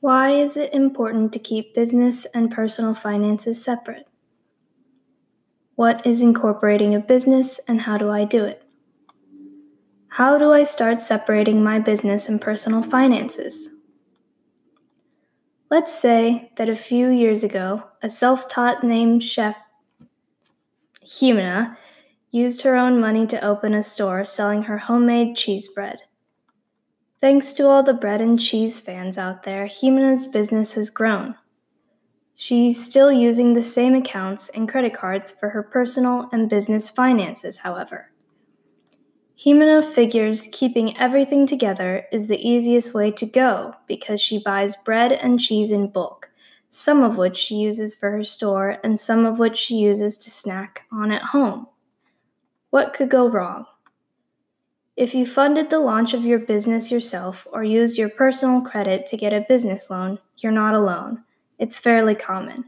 Why is it important to keep business and personal finances separate? What is incorporating a business and how do I do it? How do I start separating my business and personal finances? Let's say that a few years ago, a self taught named chef, Jimena, used her own money to open a store selling her homemade cheese bread. Thanks to all the bread and cheese fans out there, Jimena's business has grown. She's still using the same accounts and credit cards for her personal and business finances, however. Jimena figures keeping everything together is the easiest way to go because she buys bread and cheese in bulk, some of which she uses for her store and some of which she uses to snack on at home. What could go wrong? If you funded the launch of your business yourself or used your personal credit to get a business loan, you're not alone. It's fairly common.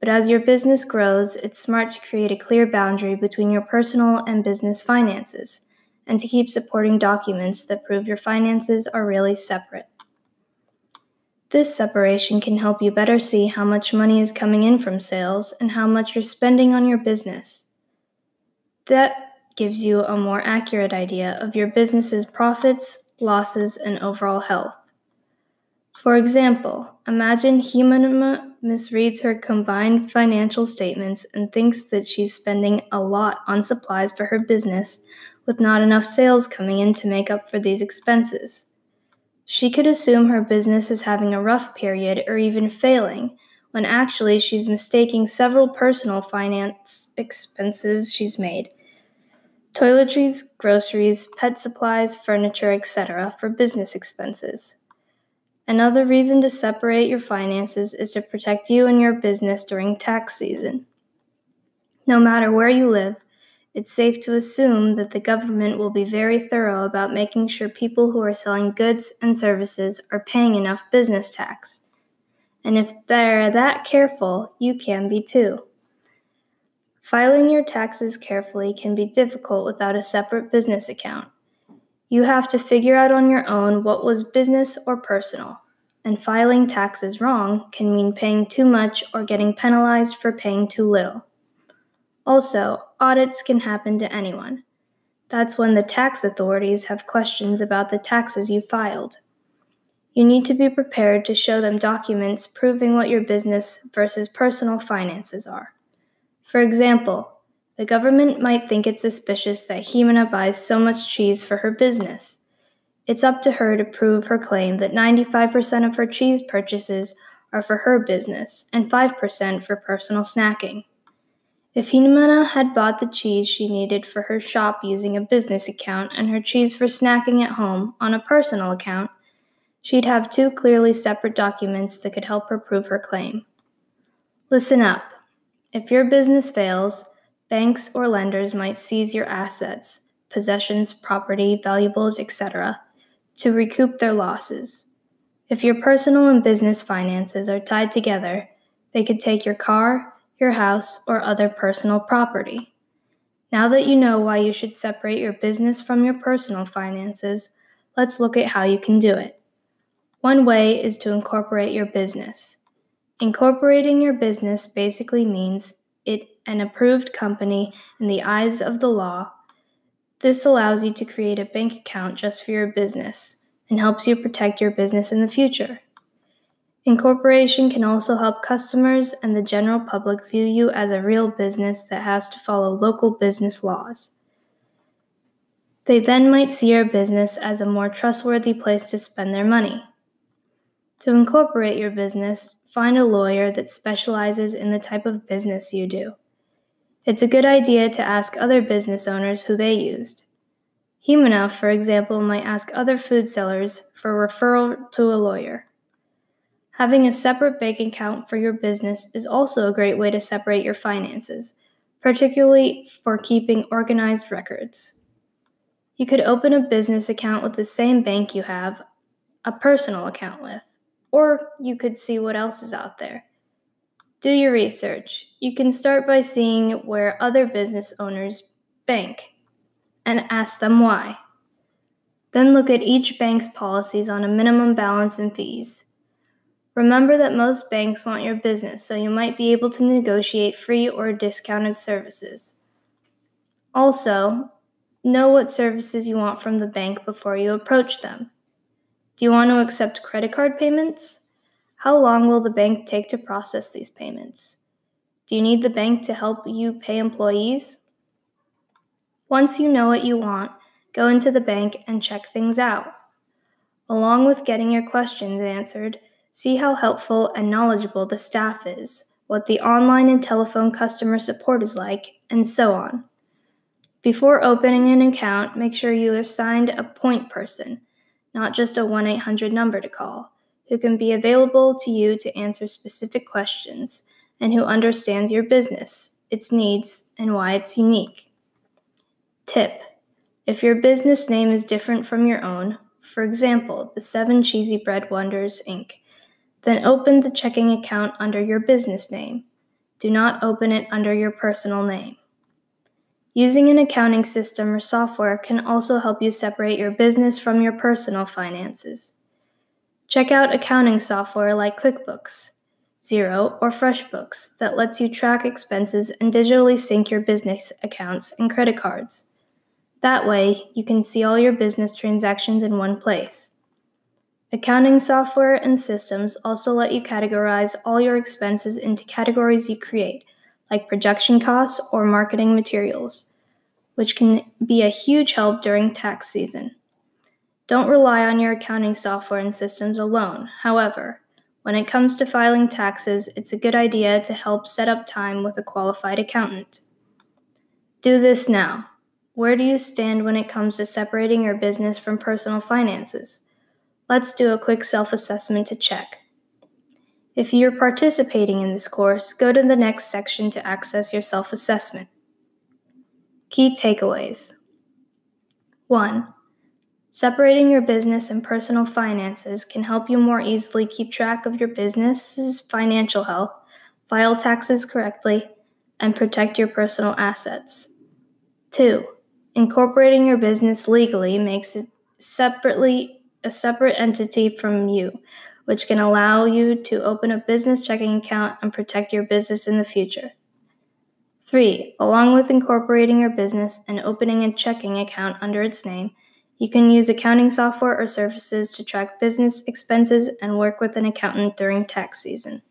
But as your business grows, it's smart to create a clear boundary between your personal and business finances, and to keep supporting documents that prove your finances are really separate. This separation can help you better see how much money is coming in from sales and how much you're spending on your business. That gives you a more accurate idea of your business's profits, losses, and overall health. For example, imagine Jimena misreads her combined financial statements and thinks that she's spending a lot on supplies for her business with not enough sales coming in to make up for these expenses. She could assume her business is having a rough period or even failing, when actually she's mistaking several personal finance expenses she's made toiletries, groceries, pet supplies, furniture, etc., for business expenses. Another reason to separate your finances is to protect you and your business during tax season. No matter where you live, it's safe to assume that the government will be very thorough about making sure people who are selling goods and services are paying enough business tax. And if they're that careful, you can be too. Filing your taxes carefully can be difficult without a separate business account. You have to figure out on your own what was business or personal, and filing taxes wrong can mean paying too much or getting penalized for paying too little. Also, audits can happen to anyone. That's when the tax authorities have questions about the taxes you filed. You need to be prepared to show them documents proving what your business versus personal finances are. For example, the government might think it's suspicious that Jimena buys so much cheese for her business. It's up to her to prove her claim that 95% of her cheese purchases are for her business and 5% for personal snacking. If Jimena had bought the cheese she needed for her shop using a business account and her cheese for snacking at home on a personal account, she'd have two clearly separate documents that could help her prove her claim. Listen up. If your business fails, banks or lenders might seize your assets, possessions, property, valuables, etc., to recoup their losses. If your personal and business finances are tied together, they could take your car, your house, or other personal property. Now that you know why you should separate your business from your personal finances, let's look at how you can do it. One way is to incorporate your business. Incorporating your business basically means it an approved company in the eyes of the law. This allows you to create a bank account just for your business and helps you protect your business in the future. Incorporation can also help customers and the general public view you as a real business that has to follow local business laws. They then might see your business as a more trustworthy place to spend their money. To incorporate your business, find a lawyer that specializes in the type of business you do. It's a good idea to ask other business owners who they used. Jimena, for example, might ask other food sellers for a referral to a lawyer. Having a separate bank account for your business is also a great way to separate your finances, particularly for keeping organized records. You could open a business account with the same bank you have a personal account with or you could see what else is out there. Do your research. You can start by seeing where other business owners bank and ask them why. Then look at each bank's policies on a minimum balance and fees. Remember that most banks want your business, so you might be able to negotiate free or discounted services. Also, know what services you want from the bank before you approach them. Do you want to accept credit card payments? How long will the bank take to process these payments? Do you need the bank to help you pay employees? Once you know what you want, go into the bank and check things out. Along with getting your questions answered, see how helpful and knowledgeable the staff is, what the online and telephone customer support is like, and so on. Before opening an account, make sure you assigned a point person, not just a 1 800 number to call, who can be available to you to answer specific questions and who understands your business, its needs, and why it's unique. Tip If your business name is different from your own, for example, the Seven Cheesy Bread Wonders, Inc., then open the checking account under your business name. Do not open it under your personal name. Using an accounting system or software can also help you separate your business from your personal finances. Check out accounting software like QuickBooks, Xero, or FreshBooks that lets you track expenses and digitally sync your business accounts and credit cards. That way, you can see all your business transactions in one place. Accounting software and systems also let you categorize all your expenses into categories you create, like production costs or marketing materials, which can be a huge help during tax season. Don't rely on your accounting software and systems alone. However, when it comes to filing taxes, it's a good idea to help set up time with a qualified accountant. Do this now. Where do you stand when it comes to separating your business from personal finances? Let's do a quick self assessment to check. If you're participating in this course, go to the next section to access your self assessment. Key takeaways 1. Separating your business and personal finances can help you more easily keep track of your business's financial health, file taxes correctly, and protect your personal assets. 2. Incorporating your business legally makes it separately a separate entity from you, which can allow you to open a business checking account and protect your business in the future. 3. Along with incorporating your business and opening a checking account under its name, you can use accounting software or services to track business expenses and work with an accountant during tax season.